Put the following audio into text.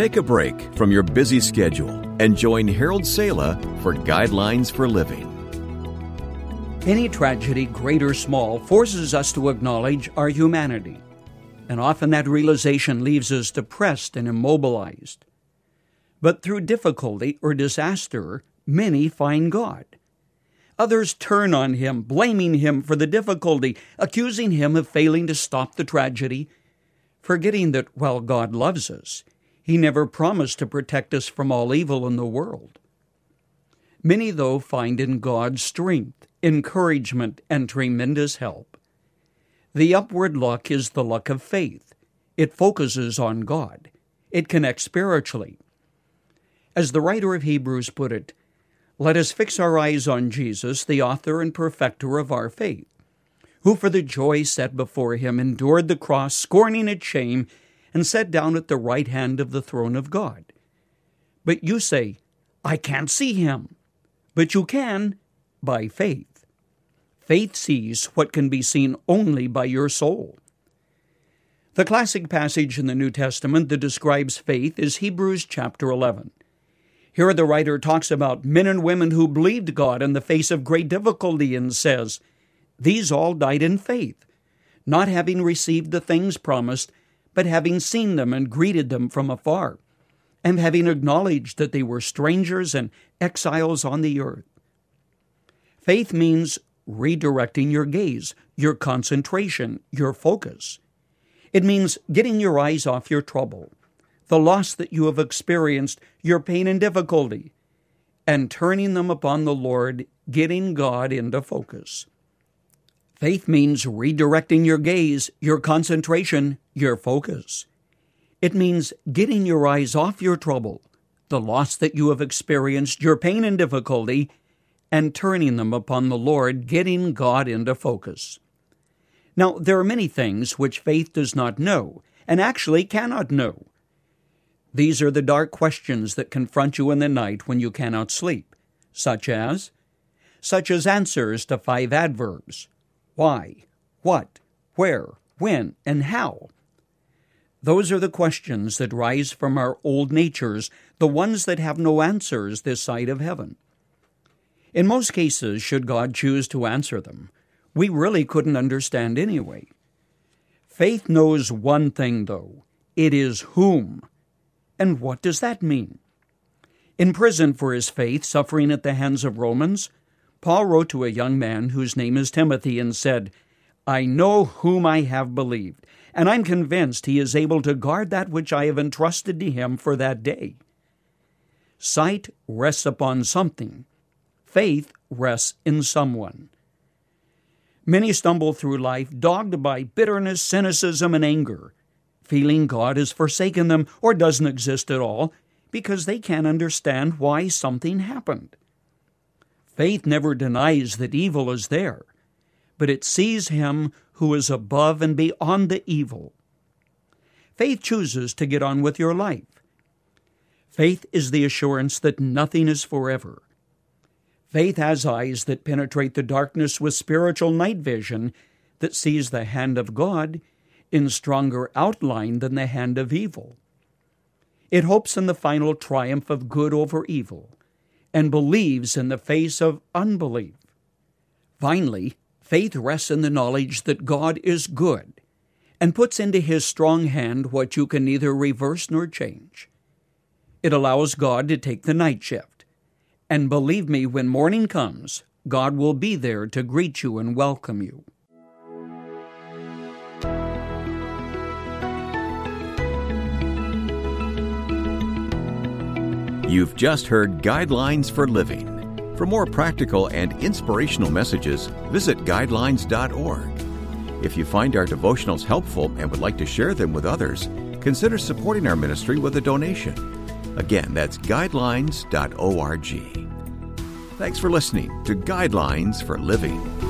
Take a break from your busy schedule and join Harold Sala for Guidelines for Living. Any tragedy, great or small, forces us to acknowledge our humanity, and often that realization leaves us depressed and immobilized. But through difficulty or disaster, many find God. Others turn on him, blaming him for the difficulty, accusing him of failing to stop the tragedy, forgetting that while God loves us, he never promised to protect us from all evil in the world. Many, though, find in God strength, encouragement, and tremendous help. The upward look is the luck of faith. It focuses on God. It connects spiritually. As the writer of Hebrews put it, let us fix our eyes on Jesus, the author and perfecter of our faith, who for the joy set before him endured the cross, scorning its shame, and sat down at the right hand of the throne of God. But you say, I can't see him. But you can by faith. Faith sees what can be seen only by your soul. The classic passage in the New Testament that describes faith is Hebrews chapter 11. Here the writer talks about men and women who believed God in the face of great difficulty and says, These all died in faith, not having received the things promised, but having seen them and greeted them from afar, and having acknowledged that they were strangers and exiles on the earth. Faith means redirecting your gaze, your concentration, your focus. It means getting your eyes off your trouble, the loss that you have experienced, your pain and difficulty, and turning them upon the Lord, getting God into focus. Faith means redirecting your gaze, your concentration, your focus. It means getting your eyes off your trouble, the loss that you have experienced, your pain and difficulty, and turning them upon the Lord, getting God into focus. Now, there are many things which faith does not know, and actually cannot know. These are the dark questions that confront you in the night when you cannot sleep, such as such as answers to five adverbs why, what, where, when, and how. Those are the questions that rise from our old natures, the ones that have no answers this side of heaven. In most cases, should God choose to answer them, we really couldn't understand anyway. Faith knows one thing, though it is whom. And what does that mean? In prison for his faith, suffering at the hands of Romans, Paul wrote to a young man whose name is Timothy and said, I know whom I have believed, and I'm convinced he is able to guard that which I have entrusted to him for that day. Sight rests upon something, faith rests in someone. Many stumble through life dogged by bitterness, cynicism, and anger, feeling God has forsaken them or doesn't exist at all because they can't understand why something happened. Faith never denies that evil is there, but it sees him who is above and beyond the evil. Faith chooses to get on with your life. Faith is the assurance that nothing is forever. Faith has eyes that penetrate the darkness with spiritual night vision that sees the hand of God in stronger outline than the hand of evil. It hopes in the final triumph of good over evil and believes in the face of unbelief. Finally, faith rests in the knowledge that God is good and puts into his strong hand what you can neither reverse nor change. It allows God to take the night shift. And believe me, when morning comes, God will be there to greet you and welcome you. You've just heard Guidelines for Living. For more practical and inspirational messages, visit guidelines.org. If you find our devotionals helpful and would like to share them with others, consider supporting our ministry with a donation. Again, that's guidelines.org. Thanks for listening to Guidelines for Living.